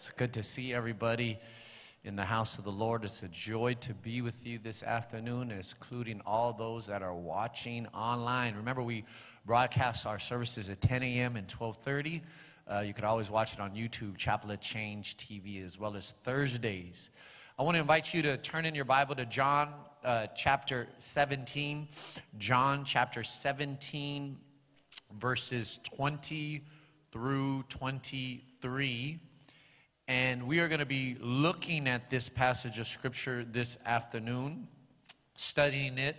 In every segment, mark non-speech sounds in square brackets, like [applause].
It's good to see everybody in the house of the Lord. It's a joy to be with you this afternoon, including all those that are watching online. Remember, we broadcast our services at 10 a.m. and 12:30. Uh, you could always watch it on YouTube, Chapel of Change TV, as well as Thursdays. I want to invite you to turn in your Bible to John uh, chapter 17. John chapter 17, verses 20 through 23. And we are going to be looking at this passage of Scripture this afternoon, studying it.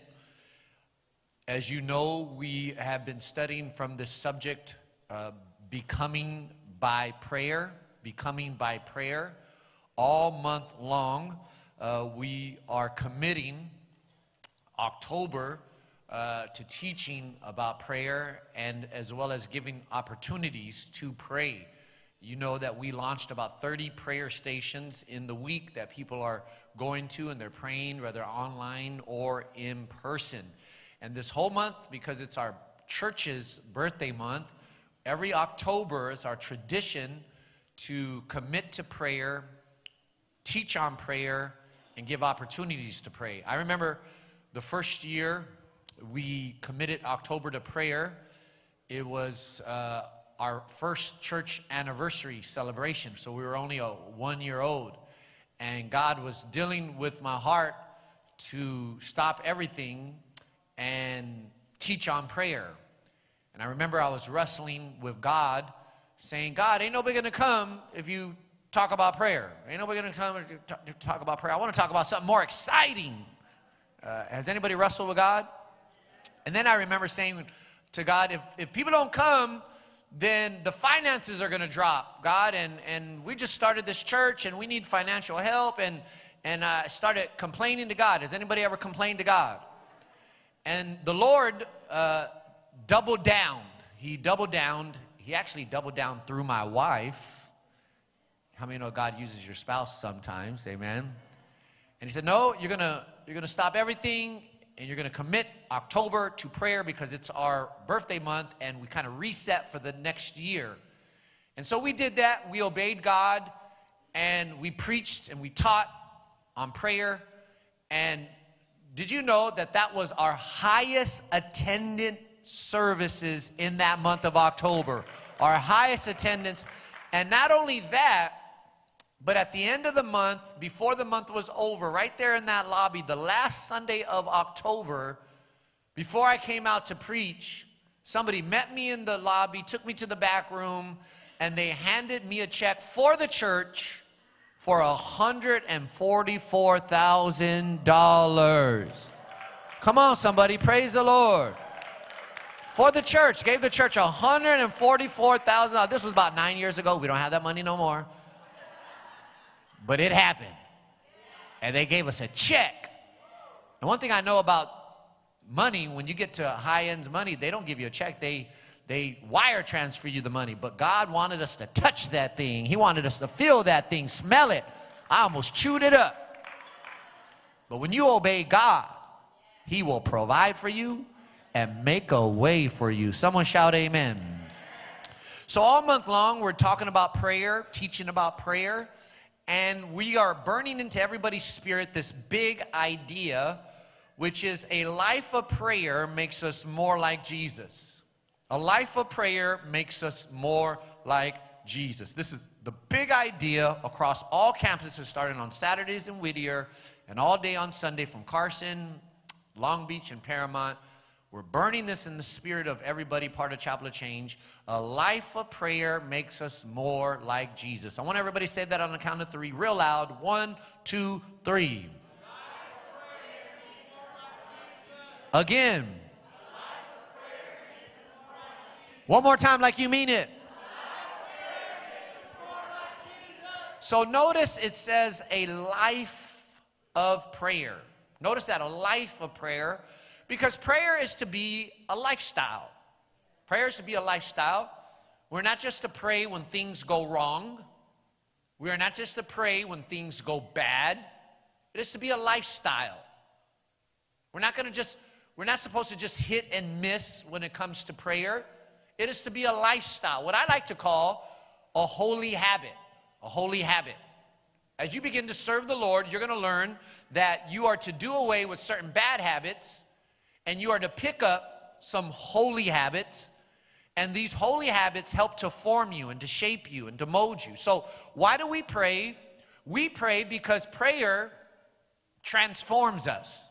As you know, we have been studying from this subject, uh, becoming by prayer, becoming by prayer. All month long, uh, we are committing October uh, to teaching about prayer and as well as giving opportunities to pray. You know that we launched about 30 prayer stations in the week that people are going to and they're praying, whether online or in person. And this whole month, because it's our church's birthday month, every October is our tradition to commit to prayer, teach on prayer, and give opportunities to pray. I remember the first year we committed October to prayer, it was. Uh, our first church anniversary celebration. So we were only a one year old. And God was dealing with my heart to stop everything and teach on prayer. And I remember I was wrestling with God, saying, God, ain't nobody gonna come if you talk about prayer. Ain't nobody gonna come to talk about prayer. I wanna talk about something more exciting. Uh, has anybody wrestled with God? And then I remember saying to God, if, if people don't come, then the finances are going to drop, God. And, and we just started this church and we need financial help. And, and I started complaining to God. Has anybody ever complained to God? And the Lord uh, doubled down. He doubled down. He actually doubled down through my wife. How many know God uses your spouse sometimes? Amen. And he said, No, you're going to you're going to stop everything and you're going to commit October to prayer because it's our birthday month and we kind of reset for the next year. And so we did that. We obeyed God and we preached and we taught on prayer. And did you know that that was our highest attendant services in that month of October? Our highest attendance. And not only that, but at the end of the month, before the month was over, right there in that lobby, the last Sunday of October, before I came out to preach, somebody met me in the lobby, took me to the back room, and they handed me a check for the church for $144,000. Come on, somebody, praise the Lord. For the church, gave the church $144,000. This was about nine years ago. We don't have that money no more. But it happened. And they gave us a check. And one thing I know about money, when you get to high ends money, they don't give you a check. They they wire transfer you the money. But God wanted us to touch that thing. He wanted us to feel that thing, smell it. I almost chewed it up. But when you obey God, He will provide for you and make a way for you. Someone shout amen. So all month long, we're talking about prayer, teaching about prayer and we are burning into everybody's spirit this big idea, which is a life of prayer makes us more like Jesus. A life of prayer makes us more like Jesus. This is the big idea across all campuses, starting on Saturdays in Whittier and all day on Sunday from Carson, Long Beach, and Paramount. We're burning this in the spirit of everybody part of Chapel of Change. A life of prayer makes us more like Jesus. I want everybody to say that on the count of three, real loud. One, two, three. Again. One more time, like you mean it. So notice it says a life of prayer. Notice that a life of prayer because prayer is to be a lifestyle. Prayer is to be a lifestyle. We're not just to pray when things go wrong. We are not just to pray when things go bad. It is to be a lifestyle. We're not going to just, we're not supposed to just hit and miss when it comes to prayer. It is to be a lifestyle, what I like to call a holy habit. a holy habit. As you begin to serve the Lord, you're going to learn that you are to do away with certain bad habits and you are to pick up some holy habits. And these holy habits help to form you and to shape you and to mold you. So, why do we pray? We pray because prayer transforms us.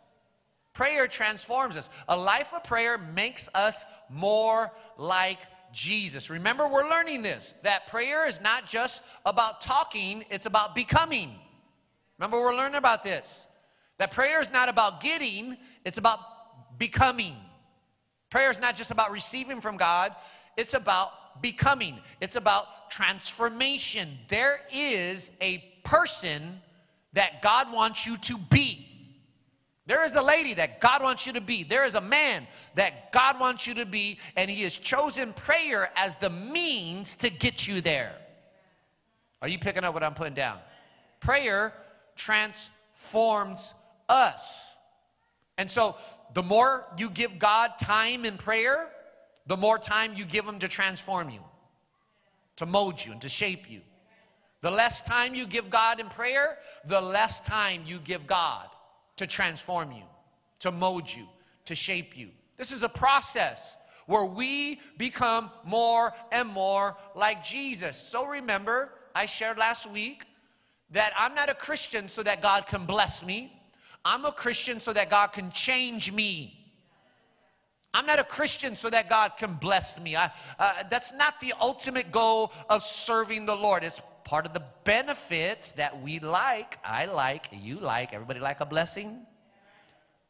Prayer transforms us. A life of prayer makes us more like Jesus. Remember, we're learning this that prayer is not just about talking, it's about becoming. Remember, we're learning about this. That prayer is not about getting, it's about becoming. Prayer is not just about receiving from God, it's about becoming, it's about transformation. There is a person that God wants you to be. There is a lady that God wants you to be. There is a man that God wants you to be, and He has chosen prayer as the means to get you there. Are you picking up what I'm putting down? Prayer transforms us. And so, the more you give God time in prayer, the more time you give Him to transform you, to mold you, and to shape you. The less time you give God in prayer, the less time you give God to transform you, to mold you, to shape you. This is a process where we become more and more like Jesus. So remember, I shared last week that I'm not a Christian so that God can bless me. I'm a Christian so that God can change me. I'm not a Christian so that God can bless me. I, uh, that's not the ultimate goal of serving the Lord. It's part of the benefits that we like, I like, you like, everybody like a blessing?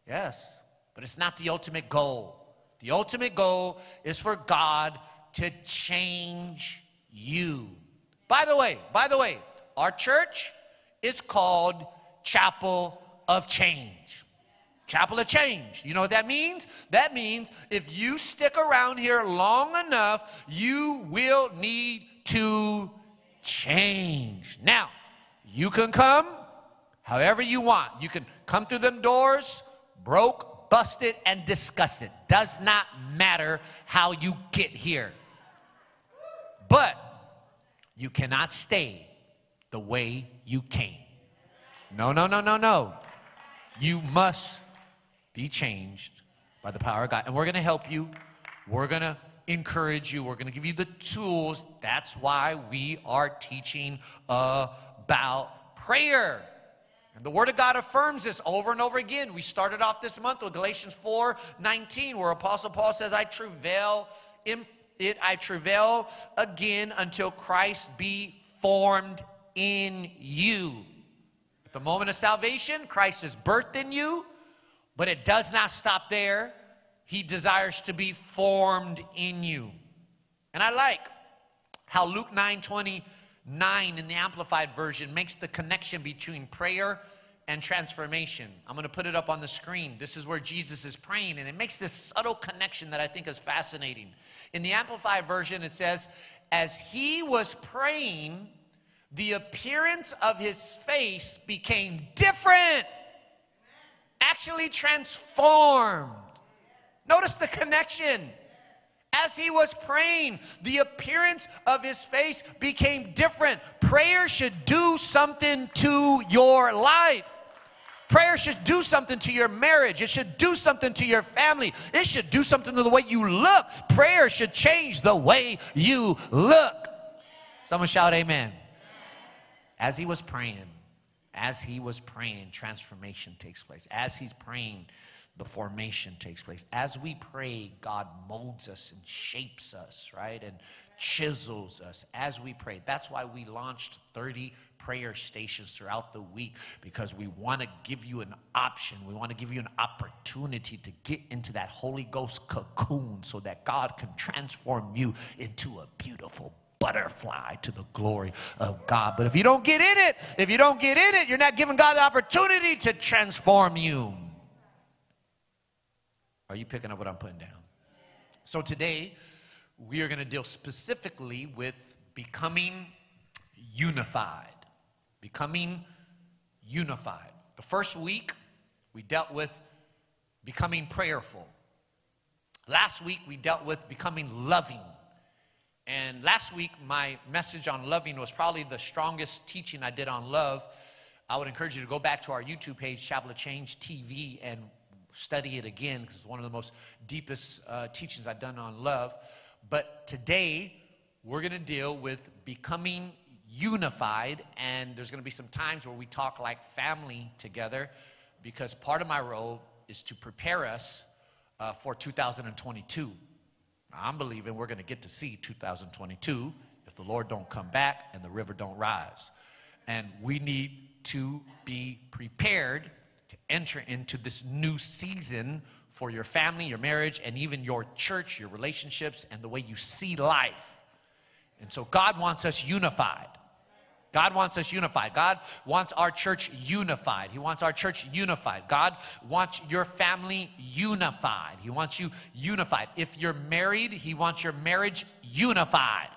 Yes, but it's not the ultimate goal. The ultimate goal is for God to change you. By the way, by the way, our church is called Chapel of Change. Chapel of Change. You know what that means? That means if you stick around here long enough, you will need to change. Now, you can come however you want. You can come through them doors broke, busted, and disgusted. Does not matter how you get here. But you cannot stay the way you came. No, no, no, no, no. You must be changed by the power of God. And we're going to help you. We're going to encourage you. We're going to give you the tools. That's why we are teaching about prayer. And the Word of God affirms this over and over again. We started off this month with Galatians 4 19, where Apostle Paul says, I travail in it, I travail again until Christ be formed in you. At the moment of salvation, Christ is birthed in you, but it does not stop there. He desires to be formed in you. And I like how Luke 9 29 in the Amplified Version makes the connection between prayer and transformation. I'm going to put it up on the screen. This is where Jesus is praying, and it makes this subtle connection that I think is fascinating. In the Amplified Version, it says, As he was praying, the appearance of his face became different, actually transformed. Notice the connection. As he was praying, the appearance of his face became different. Prayer should do something to your life. Prayer should do something to your marriage. It should do something to your family. It should do something to the way you look. Prayer should change the way you look. Someone shout, Amen. As he was praying, as he was praying, transformation takes place. As he's praying, the formation takes place. As we pray, God molds us and shapes us, right? And chisels us as we pray. That's why we launched 30 prayer stations throughout the week because we want to give you an option. We want to give you an opportunity to get into that Holy Ghost cocoon so that God can transform you into a beautiful butterfly to the glory of God. But if you don't get in it, if you don't get in it, you're not giving God the opportunity to transform you. Are you picking up what I'm putting down? So today, we are going to deal specifically with becoming unified. Becoming unified. The first week, we dealt with becoming prayerful. Last week, we dealt with becoming loving. And last week, my message on loving was probably the strongest teaching I did on love. I would encourage you to go back to our YouTube page, Chapel of Change TV, and study it again because it's one of the most deepest uh, teachings I've done on love. But today, we're going to deal with becoming unified, and there's going to be some times where we talk like family together because part of my role is to prepare us uh, for 2022. I'm believing we're going to get to see 2022 if the Lord don't come back and the river don't rise. And we need to be prepared to enter into this new season for your family, your marriage, and even your church, your relationships, and the way you see life. And so God wants us unified. God wants us unified. God wants our church unified. He wants our church unified. God wants your family unified. He wants you unified. If you're married, He wants your marriage unified.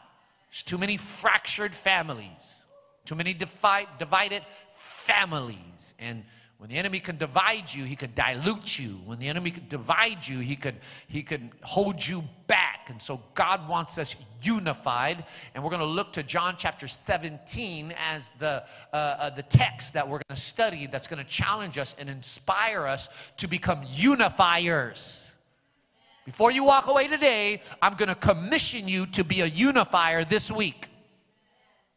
There's too many fractured families, too many divide, divided families. And when the enemy can divide you, he could dilute you. When the enemy can divide you, he could, he could hold you back. And so God wants us unified. And we're going to look to John chapter 17 as the, uh, uh, the text that we're going to study that's going to challenge us and inspire us to become unifiers. Before you walk away today, I'm going to commission you to be a unifier this week.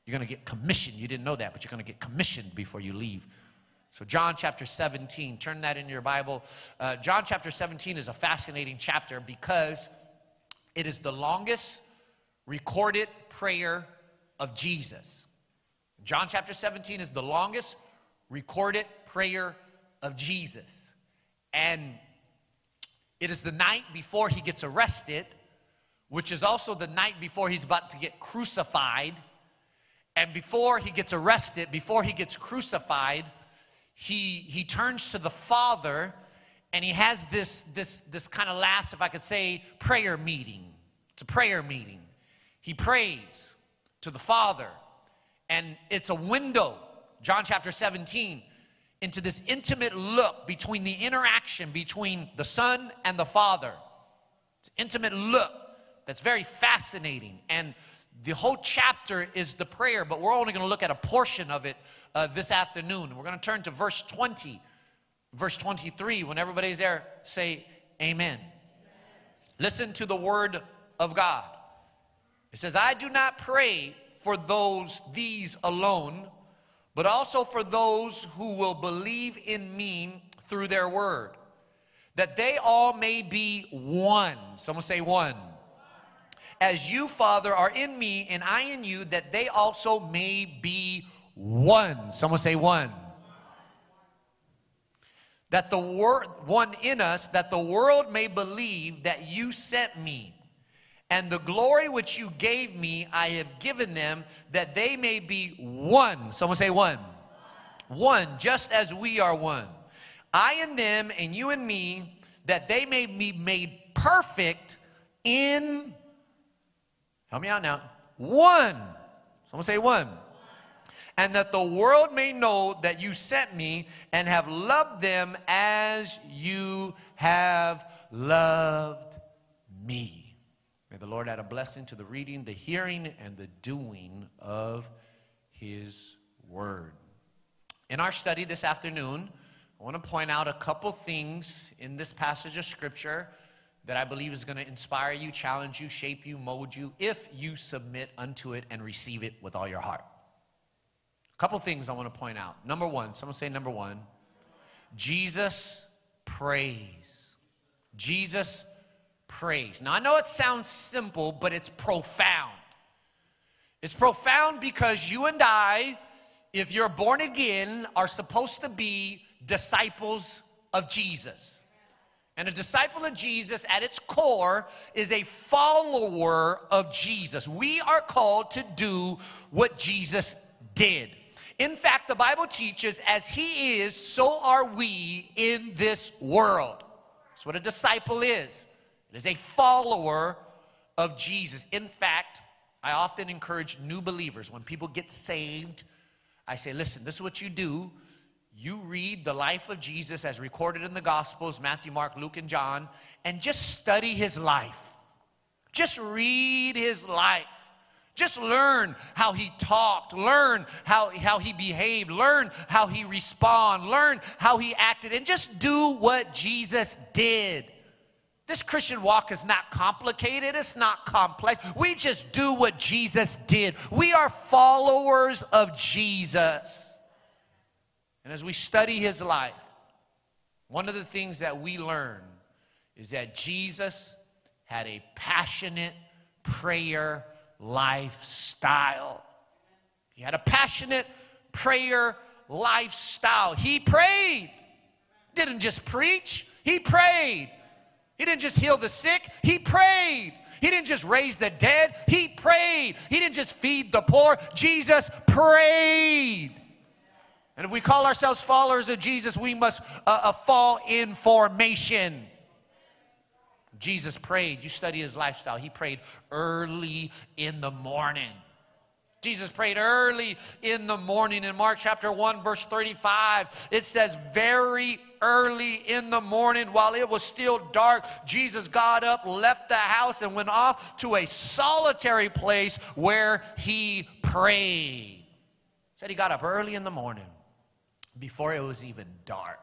You're going to get commissioned. You didn't know that, but you're going to get commissioned before you leave. So, John chapter 17, turn that in your Bible. Uh, John chapter 17 is a fascinating chapter because it is the longest recorded prayer of Jesus. John chapter 17 is the longest recorded prayer of Jesus. And it is the night before he gets arrested, which is also the night before he's about to get crucified. And before he gets arrested, before he gets crucified, he, he turns to the Father and he has this, this, this kind of last, if I could say, prayer meeting. It's a prayer meeting. He prays to the Father, and it's a window, John chapter 17, into this intimate look between the interaction between the Son and the Father. It's an intimate look that's very fascinating. And the whole chapter is the prayer, but we're only going to look at a portion of it uh, this afternoon. We're going to turn to verse 20, verse 23. When everybody's there, say amen. amen. Listen to the word of God. It says, I do not pray for those, these alone, but also for those who will believe in me through their word, that they all may be one. Someone say one. As you, Father, are in me and I in you, that they also may be one. Someone say one. That the word, one in us, that the world may believe that you sent me. And the glory which you gave me, I have given them, that they may be one. Someone say one. One, just as we are one. I and them, and you and me, that they may be made perfect in, help me out now, one. Someone say one and that the world may know that you sent me and have loved them as you have loved me. May the Lord add a blessing to the reading, the hearing, and the doing of his word. In our study this afternoon, I want to point out a couple things in this passage of scripture that I believe is going to inspire you, challenge you, shape you, mold you, if you submit unto it and receive it with all your heart. A couple things I want to point out. Number one, someone say number one. Jesus prays. Jesus prays. Now, I know it sounds simple, but it's profound. It's profound because you and I, if you're born again, are supposed to be disciples of Jesus. And a disciple of Jesus at its core is a follower of Jesus. We are called to do what Jesus did. In fact, the Bible teaches, as he is, so are we in this world. That's what a disciple is. It is a follower of Jesus. In fact, I often encourage new believers when people get saved, I say, listen, this is what you do. You read the life of Jesus as recorded in the Gospels Matthew, Mark, Luke, and John and just study his life. Just read his life. Just learn how he talked, learn how, how he behaved, learn how he responded, learn how he acted, and just do what Jesus did. This Christian walk is not complicated, it's not complex. We just do what Jesus did. We are followers of Jesus. And as we study his life, one of the things that we learn is that Jesus had a passionate prayer lifestyle. He had a passionate prayer lifestyle. He prayed, didn't just preach, he prayed. He didn't just heal the sick, he prayed. He didn't just raise the dead, he prayed. He didn't just feed the poor, Jesus prayed. And if we call ourselves followers of Jesus, we must uh, uh, fall in formation. Jesus prayed. You study his lifestyle. He prayed early in the morning. Jesus prayed early in the morning. In Mark chapter 1, verse 35, it says, Very early in the morning, while it was still dark, Jesus got up, left the house, and went off to a solitary place where he prayed. Said he got up early in the morning before it was even dark.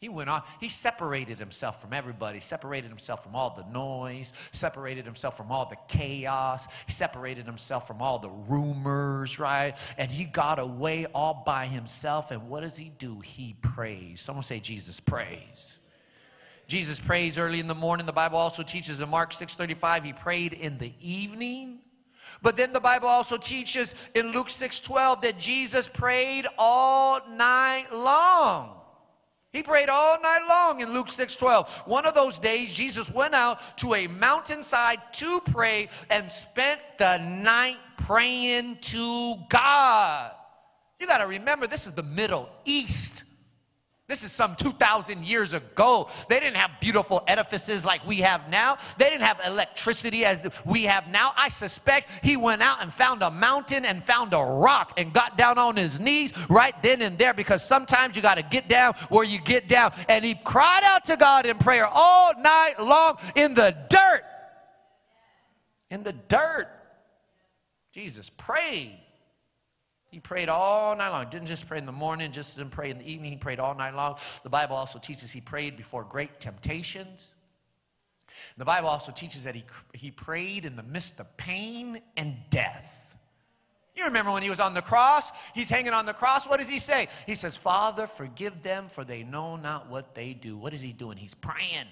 He went on, he separated himself from everybody, separated himself from all the noise, separated himself from all the chaos, separated himself from all the rumors, right? And he got away all by himself. And what does he do? He prays. Someone say, Jesus prays. Jesus prays early in the morning. The Bible also teaches in Mark 6:35 he prayed in the evening. But then the Bible also teaches in Luke 6:12 that Jesus prayed all night long. He prayed all night long in Luke 6 12. One of those days, Jesus went out to a mountainside to pray and spent the night praying to God. You got to remember, this is the Middle East. This is some 2,000 years ago. They didn't have beautiful edifices like we have now. They didn't have electricity as we have now. I suspect he went out and found a mountain and found a rock and got down on his knees right then and there because sometimes you got to get down where you get down. And he cried out to God in prayer all night long in the dirt. In the dirt. Jesus prayed. He prayed all night long. Didn't just pray in the morning, just didn't pray in the evening. He prayed all night long. The Bible also teaches he prayed before great temptations. The Bible also teaches that he, he prayed in the midst of pain and death. You remember when he was on the cross? He's hanging on the cross. What does he say? He says, Father, forgive them, for they know not what they do. What is he doing? He's praying.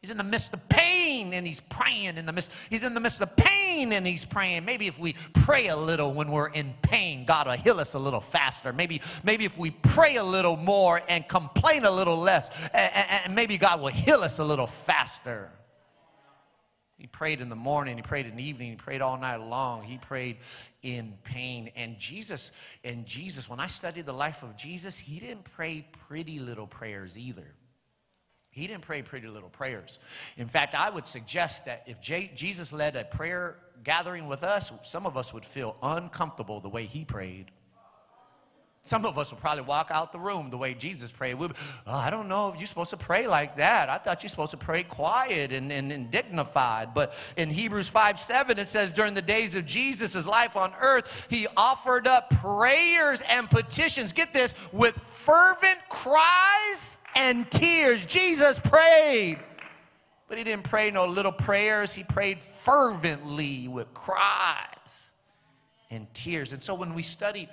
He's in the midst of pain and he's praying in the midst. He's in the midst of pain and he's praying. Maybe if we pray a little when we're in pain, God will heal us a little faster. Maybe, maybe if we pray a little more and complain a little less, and, and maybe God will heal us a little faster. He prayed in the morning, he prayed in the evening, he prayed all night long. He prayed in pain. And Jesus, and Jesus, when I studied the life of Jesus, he didn't pray pretty little prayers either. He didn't pray pretty little prayers. In fact, I would suggest that if J- Jesus led a prayer gathering with us, some of us would feel uncomfortable the way he prayed. Some of us would probably walk out the room the way Jesus prayed. We'd, oh, I don't know if you're supposed to pray like that. I thought you're supposed to pray quiet and, and, and dignified. But in Hebrews 5 7, it says, during the days of Jesus' life on earth, he offered up prayers and petitions. Get this, with fervent cries and tears. Jesus prayed. But he didn't pray no little prayers. He prayed fervently with cries and tears. And so when we study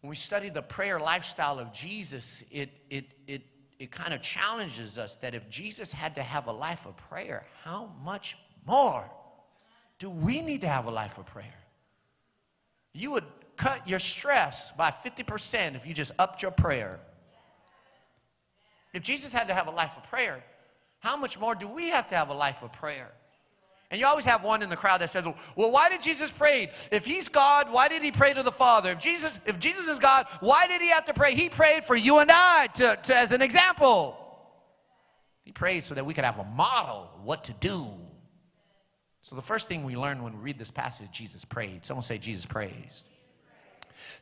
when we study the prayer lifestyle of Jesus, it it it it kind of challenges us that if Jesus had to have a life of prayer, how much more do we need to have a life of prayer? You would cut your stress by 50% if you just upped your prayer. If Jesus had to have a life of prayer, how much more do we have to have a life of prayer? And you always have one in the crowd that says, "Well, why did Jesus pray? If he's God, why did he pray to the Father? If Jesus, if Jesus is God, why did he have to pray? He prayed for you and I to, to as an example. He prayed so that we could have a model what to do. So the first thing we learn when we read this passage, Jesus prayed. Someone say, Jesus prays.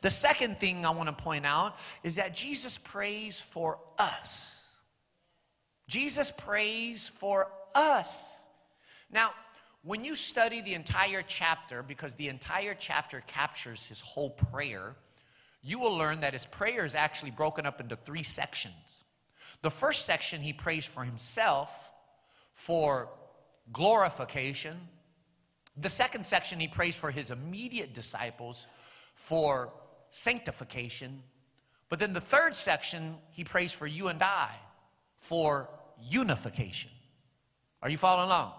The second thing I want to point out is that Jesus prays for us. Jesus prays for us. Now, when you study the entire chapter, because the entire chapter captures his whole prayer, you will learn that his prayer is actually broken up into three sections. The first section, he prays for himself for glorification. The second section, he prays for his immediate disciples for sanctification. But then the third section, he prays for you and I for unification. Are you following along?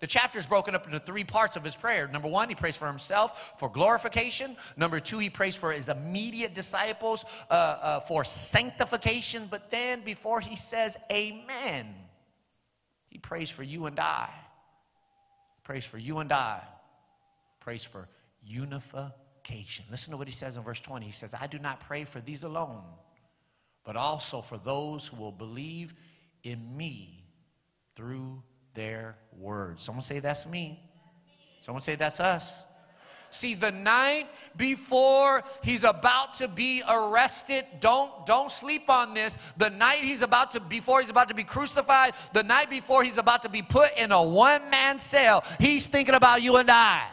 The chapter is broken up into three parts of his prayer. Number one, he prays for himself for glorification. Number two, he prays for his immediate disciples uh, uh, for sanctification. But then, before he says amen, he prays for you and I. Prays for you and I. Prays for unification. Listen to what he says in verse 20. He says, I do not pray for these alone, but also for those who will believe in me through their word. Someone say, That's me. Someone say, That's us. See, the night before he's about to be arrested, don't, don't sleep on this. The night he's about to, before he's about to be crucified, the night before he's about to be put in a one man cell, he's thinking about you and I.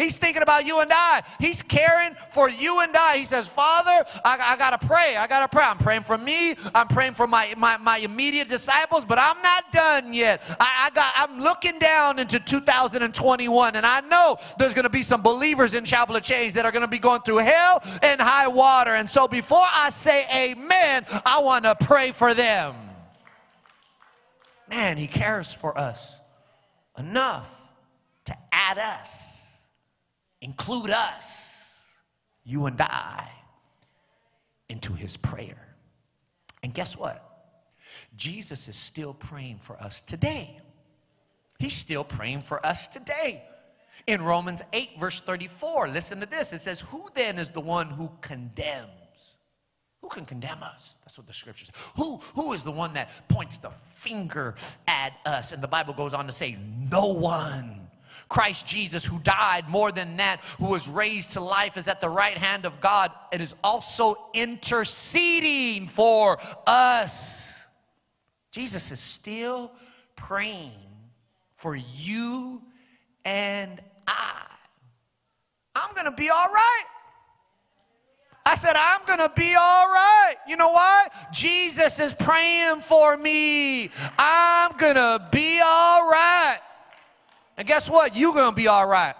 He's thinking about you and I. He's caring for you and I. He says, Father, I, I got to pray. I got to pray. I'm praying for me. I'm praying for my, my, my immediate disciples, but I'm not done yet. I, I got, I'm looking down into 2021, and I know there's going to be some believers in Chapel of Change that are going to be going through hell and high water. And so before I say amen, I want to pray for them. Man, he cares for us enough to add us include us, you and I, into his prayer. And guess what? Jesus is still praying for us today. He's still praying for us today. In Romans 8, verse 34, listen to this. It says, Who then is the one who condemns? Who can condemn us? That's what the scripture says. Who, who is the one that points the finger at us? And the Bible goes on to say, No one. Christ Jesus, who died more than that, who was raised to life, is at the right hand of God and is also interceding for us. Jesus is still praying for you and I. I'm going to be all right. I said, I'm going to be all right. You know why? Jesus is praying for me. I'm going to be all right. And guess what? You're going to be all right.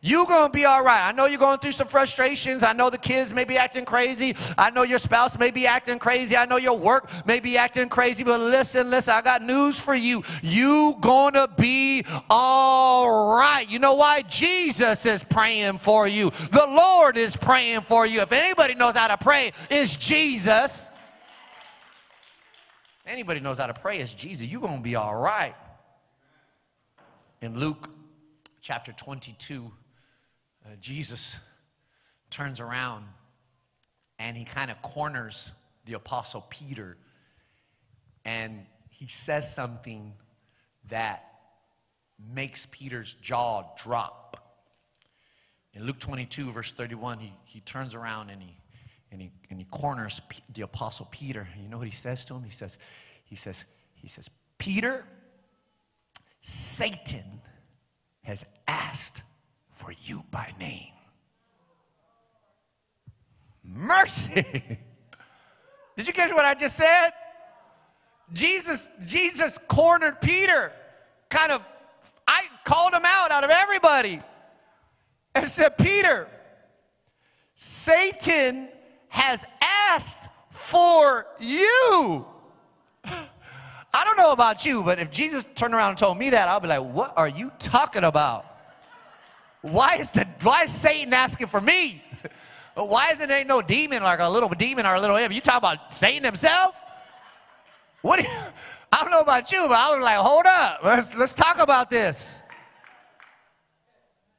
You're going to be all right. I know you're going through some frustrations. I know the kids may be acting crazy. I know your spouse may be acting crazy. I know your work may be acting crazy. But listen, listen, I got news for you. You going to be all right. You know why? Jesus is praying for you. The Lord is praying for you. If anybody knows how to pray, it's Jesus. Anybody knows how to pray, it's Jesus. You're going to be all right. In Luke chapter 22, uh, Jesus turns around and he kind of corners the apostle Peter and he says something that makes Peter's jaw drop. In Luke 22, verse 31, he, he turns around and he, and he, and he corners the apostle Peter. And you know what he says to him? He says, he says, he says, Peter, Satan has asked for you by name. Mercy. [laughs] Did you catch what I just said? Jesus, Jesus cornered Peter, kind of, I called him out out of everybody and said, Peter, Satan has asked for you. I don't know about you, but if Jesus turned around and told me that, I'll be like, what are you talking about? Why is, the, why is Satan asking for me? [laughs] Why isn't there no demon like a little demon or a little imp? You talk about Satan himself? What you, [laughs] I don't know about you, but I was like, hold up, let's, let's talk about this.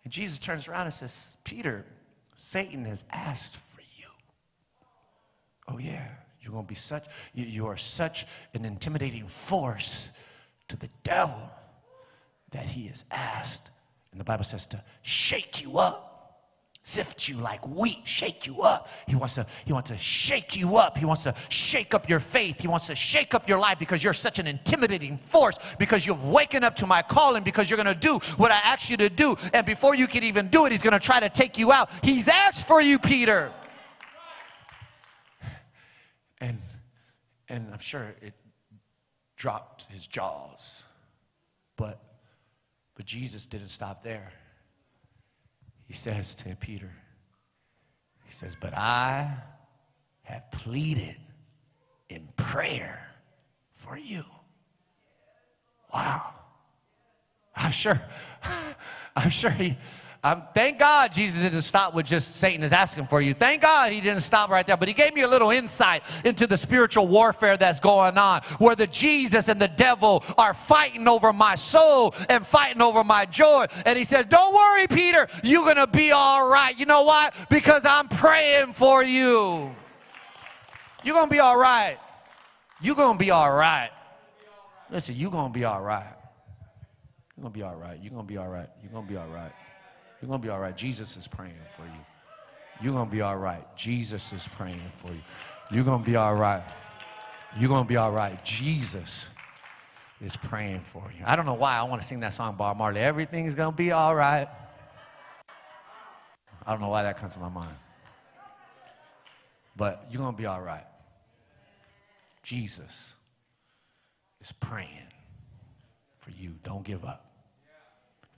And Jesus turns around and says, Peter, Satan has asked for you. Oh, yeah. You're going to be such, you, you are such an intimidating force to the devil that he is asked, and the Bible says to shake you up. sift you like wheat, shake you up. He wants to he wants to shake you up. He wants to shake up your faith. He wants to shake up your life because you're such an intimidating force because you've waken up to my calling because you're going to do what I asked you to do and before you can even do it he's going to try to take you out. He's asked for you, Peter. And and I'm sure it dropped his jaws. But but Jesus didn't stop there he says to Peter, he says, But I have pleaded in prayer for you. Wow. I'm sure, [laughs] I'm sure he, um, thank God Jesus didn't stop with just Satan is asking for you. Thank God he didn't stop right there, but he gave me a little insight into the spiritual warfare that's going on, where the Jesus and the devil are fighting over my soul and fighting over my joy. And he says, Don't worry, Peter, you're going to be all right. You know why? Because I'm praying for you. You're going to be all right. You're going to be all right. Listen, you're going to be all right. You're going to be all right. You're going to be all right. You're going to be all right. You're going to be all right. Jesus is praying for you. You're going to be all right. Jesus is praying for you. You're going to be all right. You're going to be all right. Jesus is praying for you. I don't know why I want to sing that song, Bob Marley. Everything's going to be all right. I don't know why that comes to my mind. But you're going to be all right. Jesus is praying for you. Don't give up.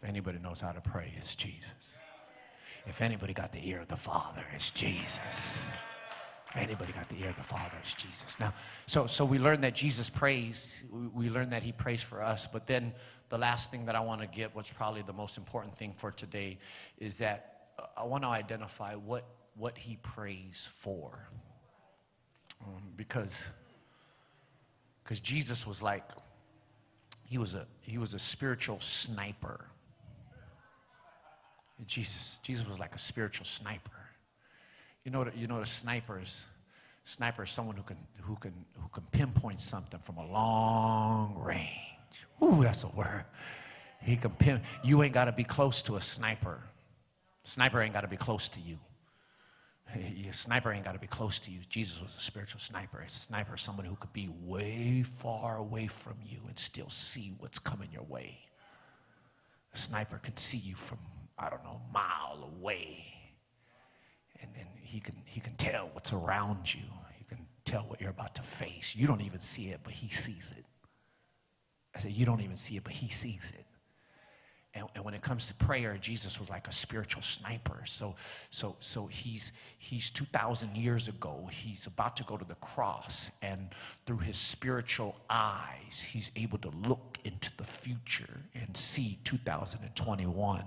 If anybody knows how to pray, it's Jesus. If anybody got the ear of the Father, it's Jesus. If anybody got the ear of the Father, it's Jesus. Now, so, so we learned that Jesus prays. We, learned that he prays for us. But then the last thing that I want to get, what's probably the most important thing for today, is that I want to identify what, what he prays for. Um, because because Jesus was like, he was a, he was a spiritual sniper. Jesus, Jesus was like a spiritual sniper. You know, you know, the snipers, sniper is someone who can, who can, who can pinpoint something from a long range. Ooh, that's a word. He can pin. You ain't got to be close to a sniper. Sniper ain't got to be close to you. [laughs] A sniper ain't got to be close to you. Jesus was a spiritual sniper. A sniper is someone who could be way far away from you and still see what's coming your way. A sniper can see you from I don't know, mile away. And, and he, can, he can tell what's around you. He can tell what you're about to face. You don't even see it, but he sees it. I said, You don't even see it, but he sees it. And, and, when it comes to prayer, Jesus was like a spiritual sniper. So, so, so he's, he's 2,000 years ago, he's about to go to the cross, and through his spiritual eyes, he's able to look into the future and see 2021.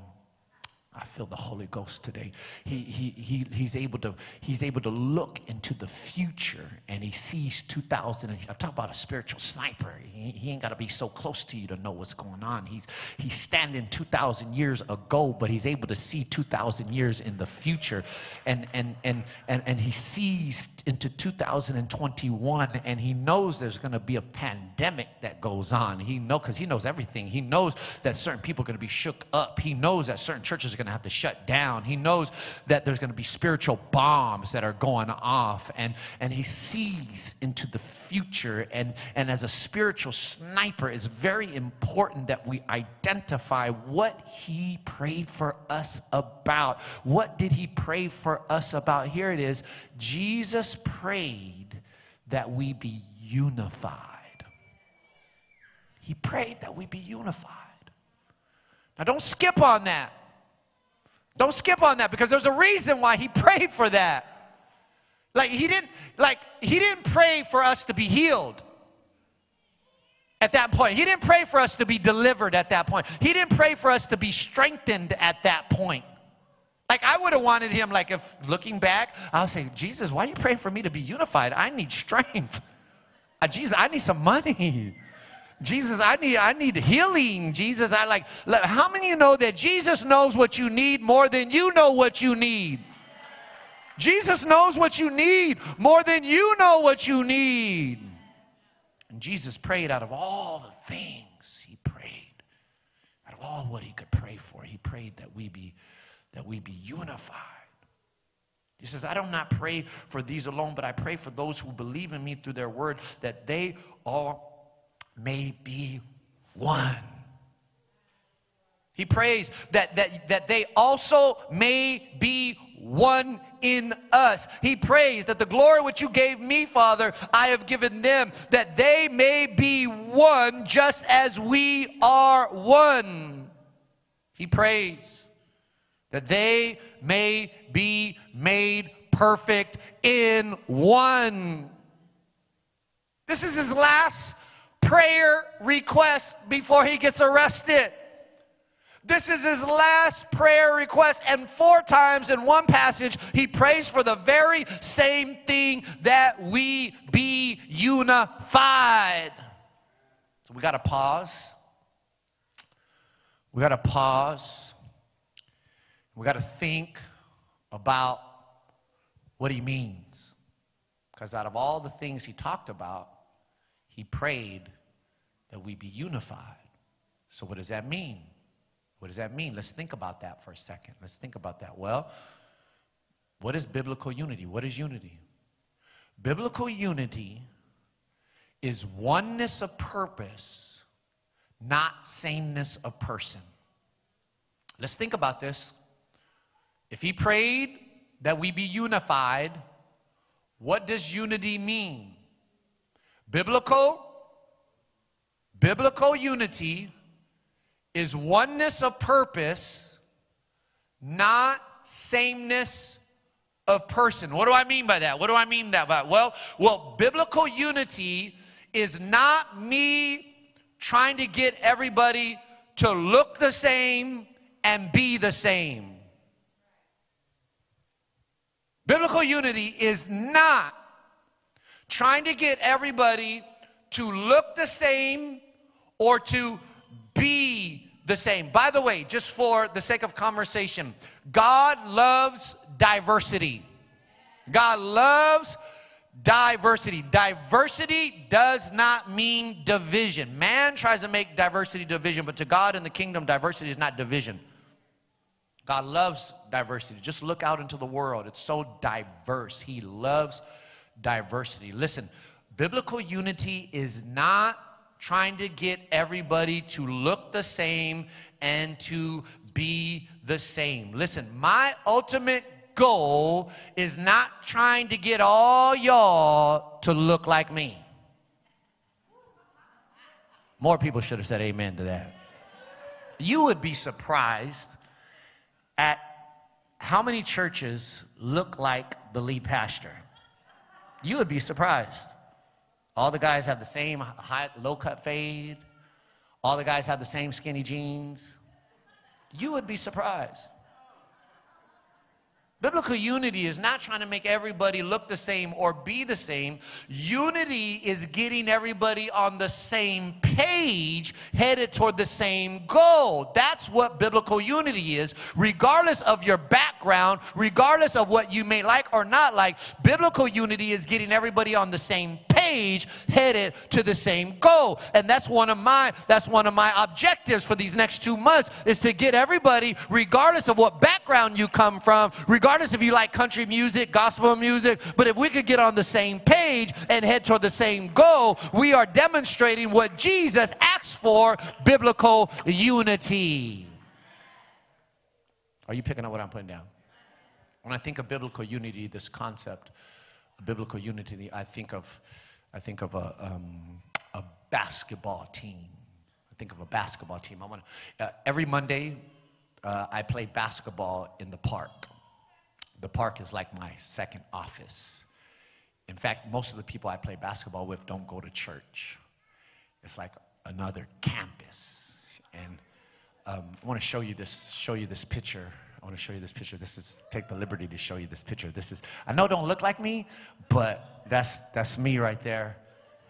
I feel the Holy Ghost today. He, he, he, he's, able to, he's able to look into the future and he sees 2000. I'm talking about a spiritual sniper. He, he ain't got to be so close to you to know what's going on. He's, he's standing 2,000 years ago, but he's able to see 2,000 years in the future. And, and, and, and, and he sees into 2021 and he knows there's going to be a pandemic that goes on. He know because he knows everything. He knows that certain people are going to be shook up. He knows that certain churches are going to have to shut down. He knows that there's going to be spiritual bombs that are going off and and he sees into the future and and as a spiritual sniper it's very important that we identify what he prayed for us about. What did he pray for us about? Here it is. Jesus prayed that we be unified. He prayed that we be unified. Now, don't skip on that. Don't skip on that because there's a reason why he [laughs] prayed for that. Like he didn't like he didn't pray for us to be healed at that point. He didn't pray for us to be delivered at that point. He didn't pray for us to be strengthened at that point. Like I would have wanted him, like if looking back, I would say, Jesus, why are you praying for me to be unified? I need [laughs] strength. Uh, Jesus, I need some money. Jesus, I need, I need healing. Jesus, I like, how many of you know that Jesus knows what you need more than you know what you need? Jesus knows what you need more than you know what you need. And Jesus prayed out of all the things he prayed, out of all what he could pray for, he prayed that we be that we be unified. He says, I do not pray for these alone, but I pray for those who believe in me through their word, that they all may be one. He prays that, that, that they also may be one in us. He prays that the glory which you gave me, Father, I have given them, that they may be one just as we are one. He prays that they may be made perfect in one. This is his last prayer request before he gets arrested. This is his last prayer request, and four times in one passage, he prays for the very same thing that we be unified. So we got to pause. We got to pause. We got to think about what he means. Because out of all the things he talked about, he prayed that we be unified. So, what does that mean? What does that mean? Let's think about that for a second. Let's think about that. Well, what is biblical unity? What is unity? Biblical unity is oneness of purpose, not sameness of person. Let's think about this. If he prayed that we be unified, what does unity mean? Biblical biblical unity is oneness of purpose, not sameness of person. What do I mean by that? What do I mean by that? Well, well, biblical unity is not me trying to get everybody to look the same and be the same. Biblical unity is not trying to get everybody to look the same or to be the same. By the way, just for the sake of conversation, God loves diversity. God loves diversity. Diversity does not mean division. Man tries to make diversity division, but to God in the kingdom, diversity is not division. God loves diversity. Just look out into the world, it's so diverse. He loves diversity. Listen, biblical unity is not trying to get everybody to look the same and to be the same. Listen, my ultimate goal is not trying to get all y'all to look like me. More people should have said amen to that. You would be surprised at how many churches look like the lead pastor. You would be surprised. All the guys have the same high, low cut fade. All the guys have the same skinny jeans. You would be surprised. Biblical unity is not trying to make everybody look the same or be the same. Unity is getting everybody on the same page, headed toward the same goal. That's what biblical unity is. Regardless of your background, regardless of what you may like or not like, biblical unity is getting everybody on the same page, headed to the same goal. And that's one of my that's one of my objectives for these next 2 months is to get everybody regardless of what background you come from, regardless regardless if you like country music, gospel music, but if we could get on the same page and head toward the same goal, we are demonstrating what Jesus asks for biblical unity. Are you picking up what I'm putting down? When I think of biblical unity, this concept biblical unity, I think of, I think of a, um, a basketball team. I think of a basketball team. I want uh, every Monday, uh, I play basketball in the park. The park is like my second office. In fact, most of the people I play basketball with don't go to church. It's like another campus. And um, I want to show you this. Show you this picture. I want to show you this picture. This is take the liberty to show you this picture. This is I know don't look like me, but that's that's me right there,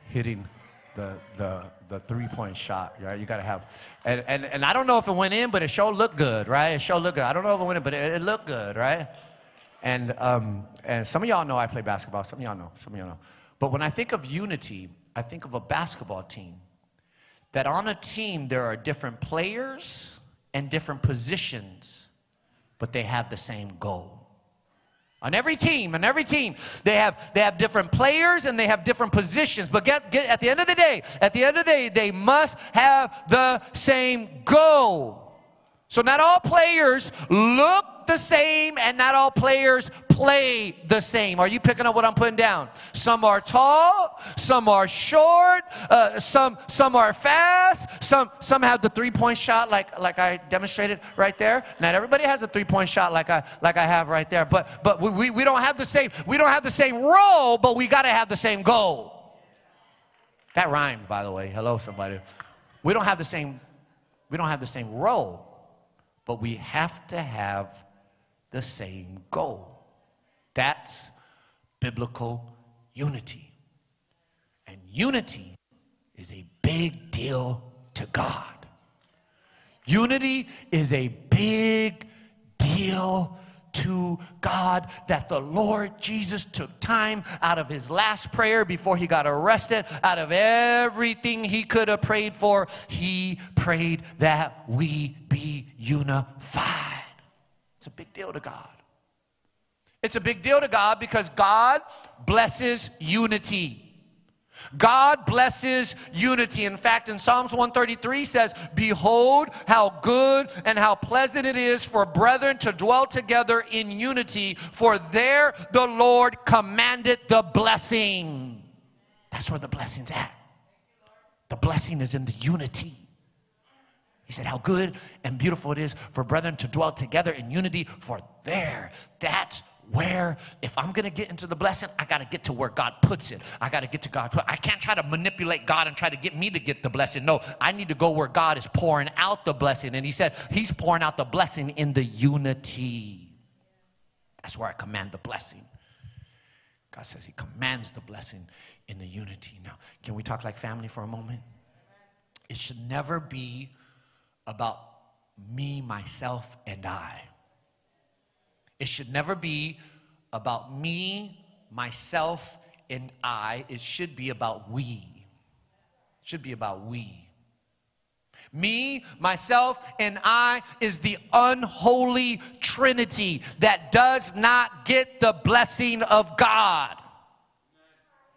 hitting the the the three point shot. Right? You got to have, and, and and I don't know if it went in, but it sure looked good, right? It sure looked good. I don't know if it went in, but it, it looked good, right? And, um, and some of y'all know I play basketball, some of y'all know, some of y'all know. But when I think of unity, I think of a basketball team. That on a team, there are different players and different positions, but they have the same goal. On every team, on every team, they have they have different players and they have different positions. But get, get at the end of the day, at the end of the day, they must have the same goal. So not all players look the same and not all players play the same. Are you picking up what I'm putting down? Some are tall, some are short, uh, some some are fast, some some have the three-point shot like like I demonstrated right there. Not everybody has a three-point shot like I like I have right there. But but we, we, we don't have the same we don't have the same role, but we got to have the same goal. That rhymed, by the way. Hello, somebody. We don't have the same we don't have the same role, but we have to have the same goal. That's biblical unity. And unity is a big deal to God. Unity is a big deal to God that the Lord Jesus took time out of his last prayer before he got arrested, out of everything he could have prayed for, he prayed that we be unified. It's a big deal to God. It's a big deal to God because God blesses unity. God blesses unity. In fact, in Psalms 133 says, Behold how good and how pleasant it is for brethren to dwell together in unity, for there the Lord commanded the blessing. That's where the blessing's at. The blessing is in the unity. He said, How good and beautiful it is for brethren to dwell together in unity, for there, that's where, if I'm gonna get into the blessing, I gotta get to where God puts it. I gotta get to God. I can't try to manipulate God and try to get me to get the blessing. No, I need to go where God is pouring out the blessing. And He said, He's pouring out the blessing in the unity. That's where I command the blessing. God says He commands the blessing in the unity. Now, can we talk like family for a moment? It should never be about me, myself, and I. It should never be about me, myself, and I. It should be about we. It should be about we. Me, myself, and I is the unholy trinity that does not get the blessing of God.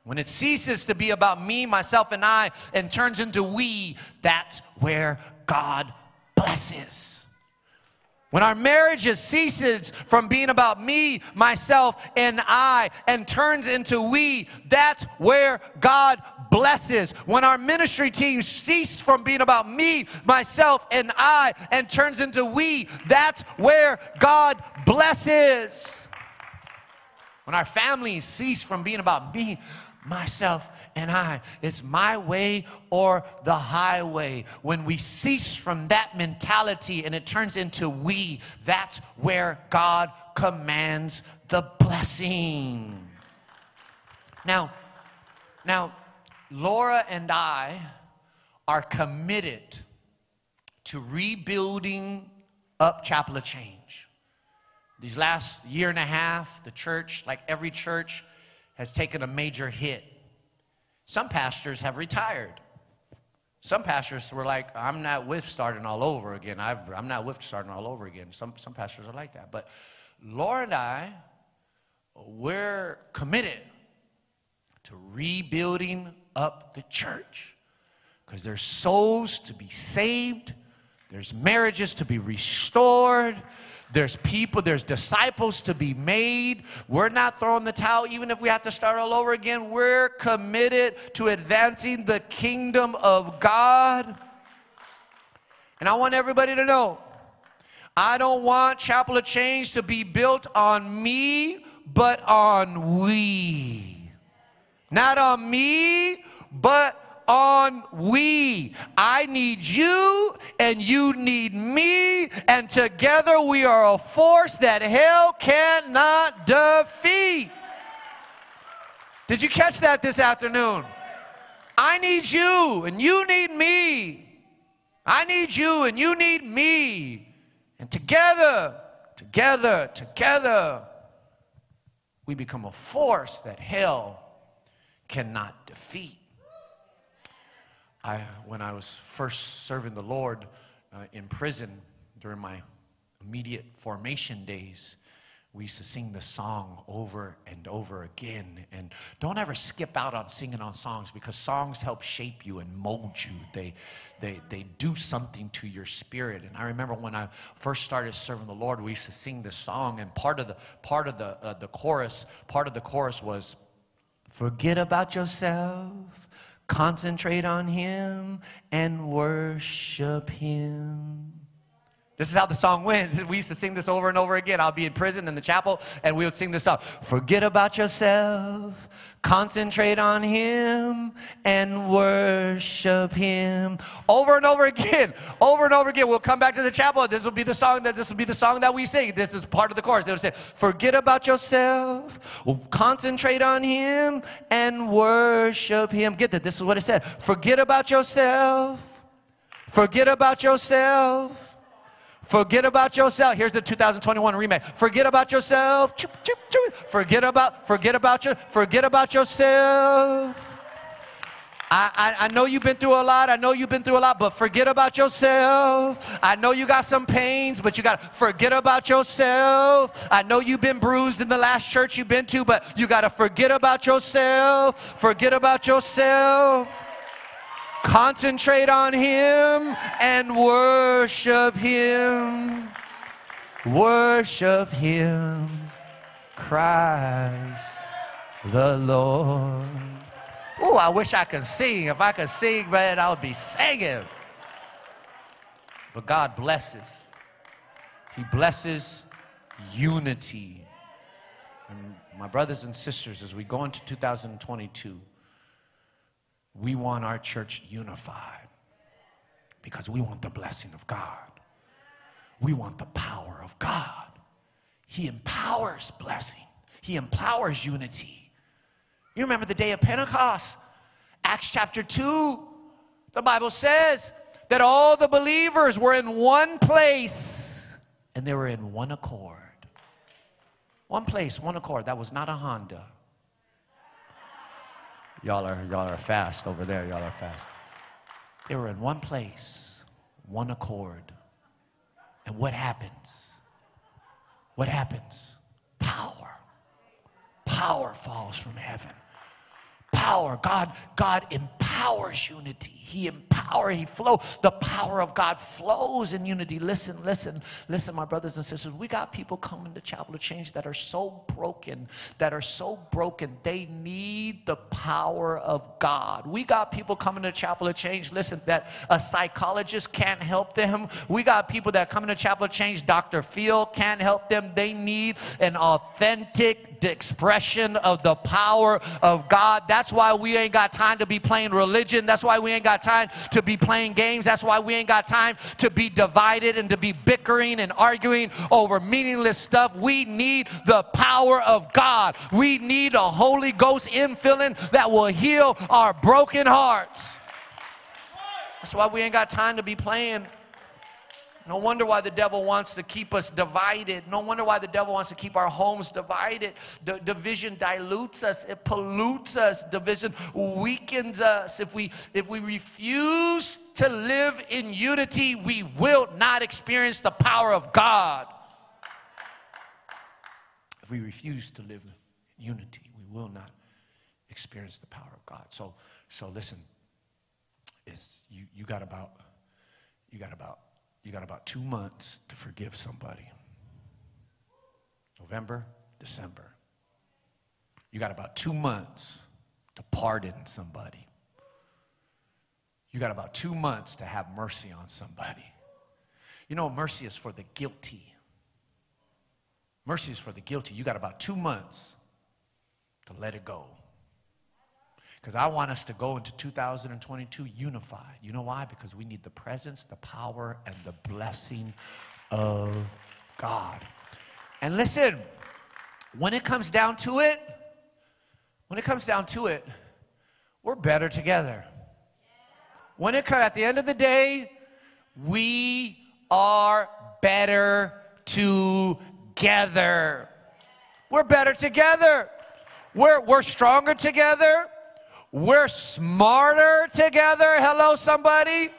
When it ceases to be about me, myself, and I and turns into we, that's where God blesses. When our marriages ceases from being about me, myself, and I and turns into we, that's where God blesses. When our ministry teams cease from being about me, myself, and I and turns into we, that's where God blesses. When our families cease from being about me, myself, and I. It's my way or the highway. When we cease from that mentality and it turns into we, that's where God commands the blessing. Now, now, Laura and I are committed to rebuilding up Chapel of Change. These last year and a half, the church, like every church, has taken a major hit. Some pastors have retired. Some pastors were like, I'm not with starting all over again. i am not with starting all over again. Some, some pastors are like that. But Laura and I, we're committed to rebuilding up the church because there's souls to be saved, there's marriages to be restored, there's people, there's disciples to be made. We're not throwing the towel, even if we have to start all over again. We're committed to advancing the kingdom of God. And I want everybody to know I don't want Chapel of Change to be built on me, but on we. Not on me, but on we. I need you and you need me, and together we are a force that hell cannot defeat. Did you catch that this afternoon? I need you and you need me. I need you and you need me. And together, together, together, we become a force that hell cannot defeat. I, when I was first serving the Lord uh, in prison during my immediate formation days, we used to sing the song over and over again. And don't ever skip out on singing on songs because songs help shape you and mold you. They, they, they do something to your spirit. And I remember when I first started serving the Lord, we used to sing this song, and part of the part of the uh, the chorus, part of the chorus was, "Forget about yourself, concentrate on Him, and worship Him." This is how the song went. [laughs] We used to sing this over and over again. I'll be in prison in the chapel, and we would sing this song. Forget about yourself, concentrate on Him, and worship Him. Over and over again, [laughs] over and over again. We'll come back to the chapel. This will be the song that this will be the song that we sing. This is part of the chorus. They would say, "Forget about yourself, concentrate on Him, and worship Him." Get that? This is what it said. Forget about yourself. Forget about yourself Forget about yourself. Here's the 2021 remake. Forget about yourself. Forget about, forget about your, forget about yourself. I, I, I, know you've been through a lot. I know you've been through a lot, but forget about yourself. I know you got some pains, but you got to forget about yourself. I know you've been bruised in the last church you've been to, but you got to forget about yourself. Forget about yourself. Concentrate on Him and worship Him. Worship Him, Christ the Lord. Oh, I wish I could sing. If I could sing, man, I would be singing. But God blesses. He blesses unity. And my brothers and sisters, as we go into 2022, we want our church unified because we want the blessing of God. We want the power of God. He empowers blessing, He empowers unity. You remember the day of Pentecost, Acts chapter 2. The Bible says that all the believers were in one place and they were in one accord. One place, one accord. That was not a Honda. Y'all are, y'all are fast over there. Y'all are fast. They were in one place, one accord. And what happens? What happens? Power. Power falls from heaven. Power. God, God empowers unity. He empower, he flow. The power of God flows in unity. Listen, listen, listen, my brothers and sisters. We got people coming to Chapel of Change that are so broken, that are so broken. They need the power of God. We got people coming to Chapel of Change. Listen, that a psychologist can't help them. We got people that come to Chapel of Change. Dr. Phil can't help them. They need an authentic expression of the power of God. That's why we ain't got time to be playing religion. That's why we ain't got time to be playing games. That's why we ain't got time to be divided and to be bickering and arguing over meaningless stuff. We need the power of God. We need a Holy Ghost infilling that will heal our broken hearts. That's why we ain't got time to be playing no wonder why the devil wants to keep us divided. No wonder why the devil wants to keep our homes divided. D- division dilutes us, it pollutes us. Division weakens us. If we if we refuse to live in unity, we will not experience the power of God. If we refuse to live in unity, we will not experience the power of God. So so listen, is you you got about you got about you got about two months to forgive somebody. November, December. You got about two months to pardon somebody. You got about two months to have mercy on somebody. You know, mercy is for the guilty. Mercy is for the guilty. You got about two months to let it go. Because I want us to go into 2022 unified. You know why? Because we need the presence, the power, and the blessing of God. And listen, when it comes down to it, when it comes down to it, we're better together. When it comes at the end of the day, we are better together. We're better together. We're, we're stronger together. We're smarter together. Hello, somebody.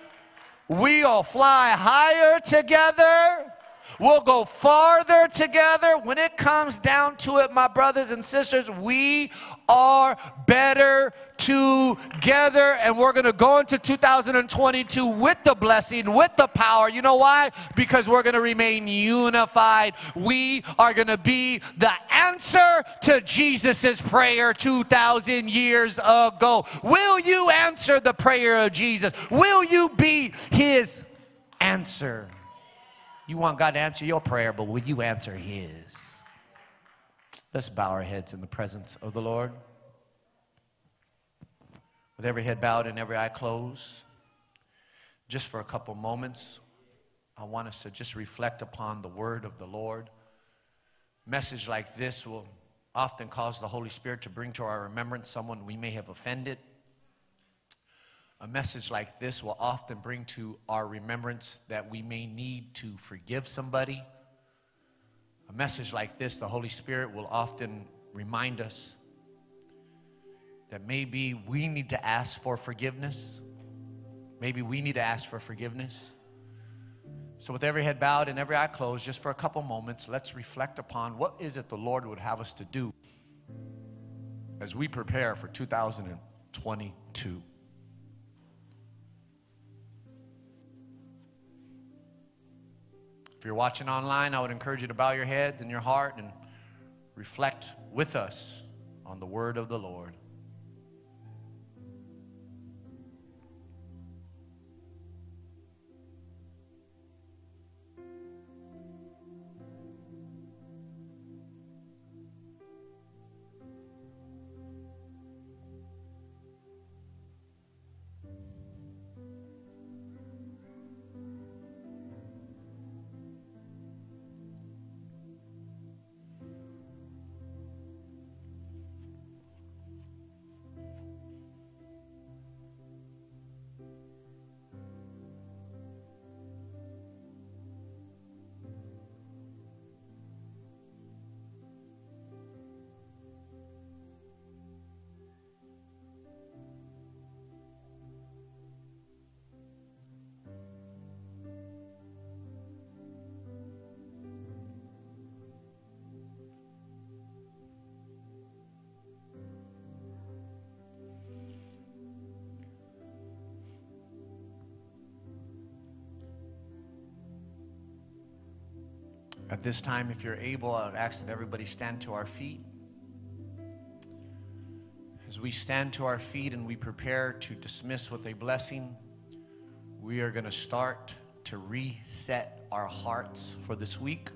We'll fly higher together. We'll go farther together. When it comes down to it, my brothers and sisters, we are better together. And we're going to go into 2022 with the blessing, with the power. You know why? Because we're going to remain unified. We are going to be the answer to Jesus' prayer 2,000 years ago. Will you answer the prayer of Jesus? Will you be his answer? You want God to answer your prayer, but will you answer His? Let's bow our heads in the presence of the Lord. With every head bowed and every eye closed, just for a couple moments, I want us to just reflect upon the word of the Lord. message like this will often cause the Holy Spirit to bring to our remembrance someone we may have offended a message like this will often bring to our remembrance that we may need to forgive somebody. A message like this, the Holy Spirit will often remind us that maybe we need to ask for forgiveness. Maybe we need to ask for forgiveness. So, with every head bowed and every eye closed, just for a couple moments, let's reflect upon what is it the Lord would have us to do as we prepare for 2022. If you're watching online, I would encourage you to bow your head and your heart and reflect with us on the word of the Lord. At this time, if you're able, I would ask that everybody stand to our feet. As we stand to our feet and we prepare to dismiss with a blessing, we are going to start to reset our hearts for this week.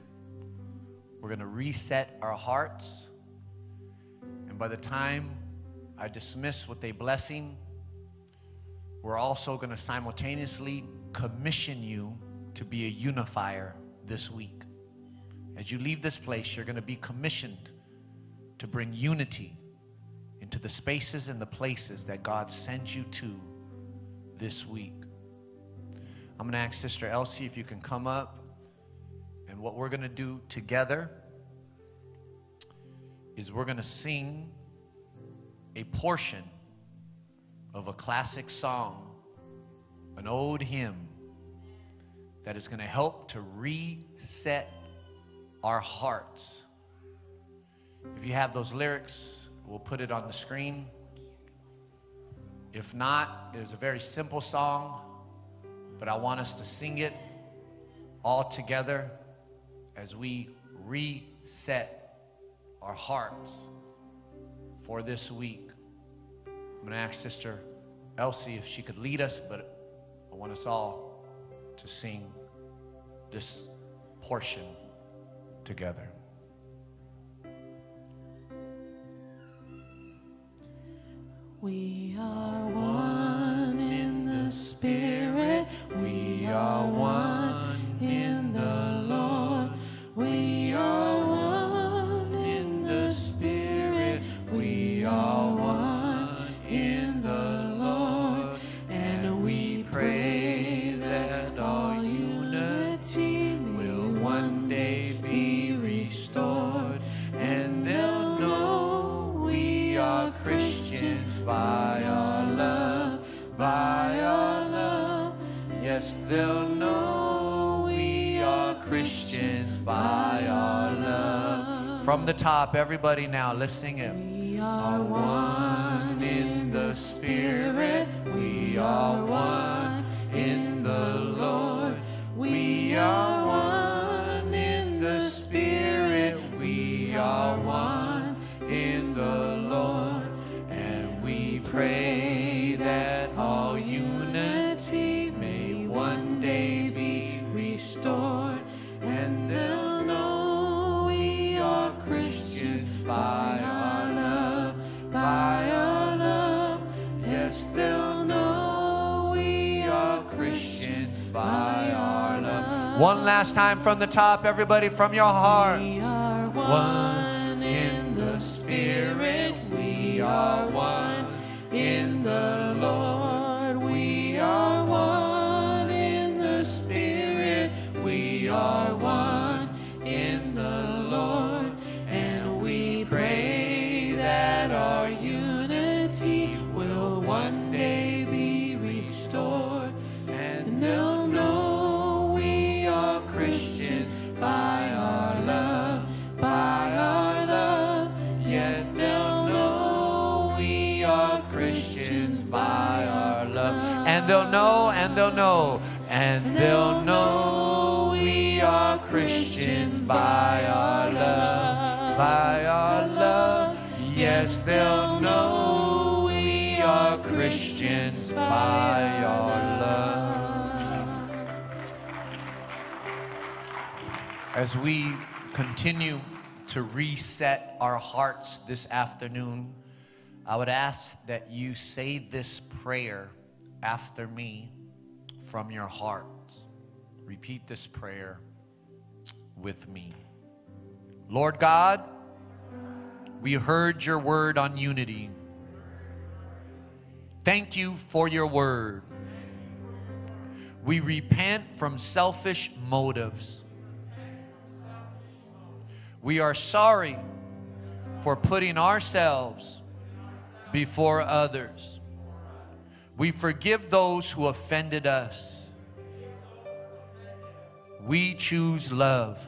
We're going to reset our hearts. And by the time I dismiss with a blessing, we're also going to simultaneously commission you to be a unifier this week. As you leave this place, you're going to be commissioned to bring unity into the spaces and the places that God sends you to this week. I'm going to ask Sister Elsie if you can come up. And what we're going to do together is we're going to sing a portion of a classic song, an old hymn that is going to help to reset our hearts. If you have those lyrics, we'll put it on the screen. If not, it is a very simple song, but I want us to sing it all together as we reset our hearts for this week. I'm going to ask Sister Elsie if she could lead us, but I want us all to sing this portion together. We are one in the Spirit. We are one From the top, everybody now, let's sing it. We are one in the Spirit. We are one in the Lord. We are one in the Spirit. We are one in the Lord. And we pray One last time from the top, everybody, from your heart. We are one in the Spirit. We are they'll know, and they'll know we are Christians by our love, by our love. Yes, they'll know we are Christians by our love. As we continue to reset our hearts this afternoon, I would ask that you say this prayer after me from your heart. Repeat this prayer with me. Lord God, we heard your word on unity. Thank you for your word. We repent from selfish motives. We are sorry for putting ourselves before others. We forgive those who offended us. We choose love.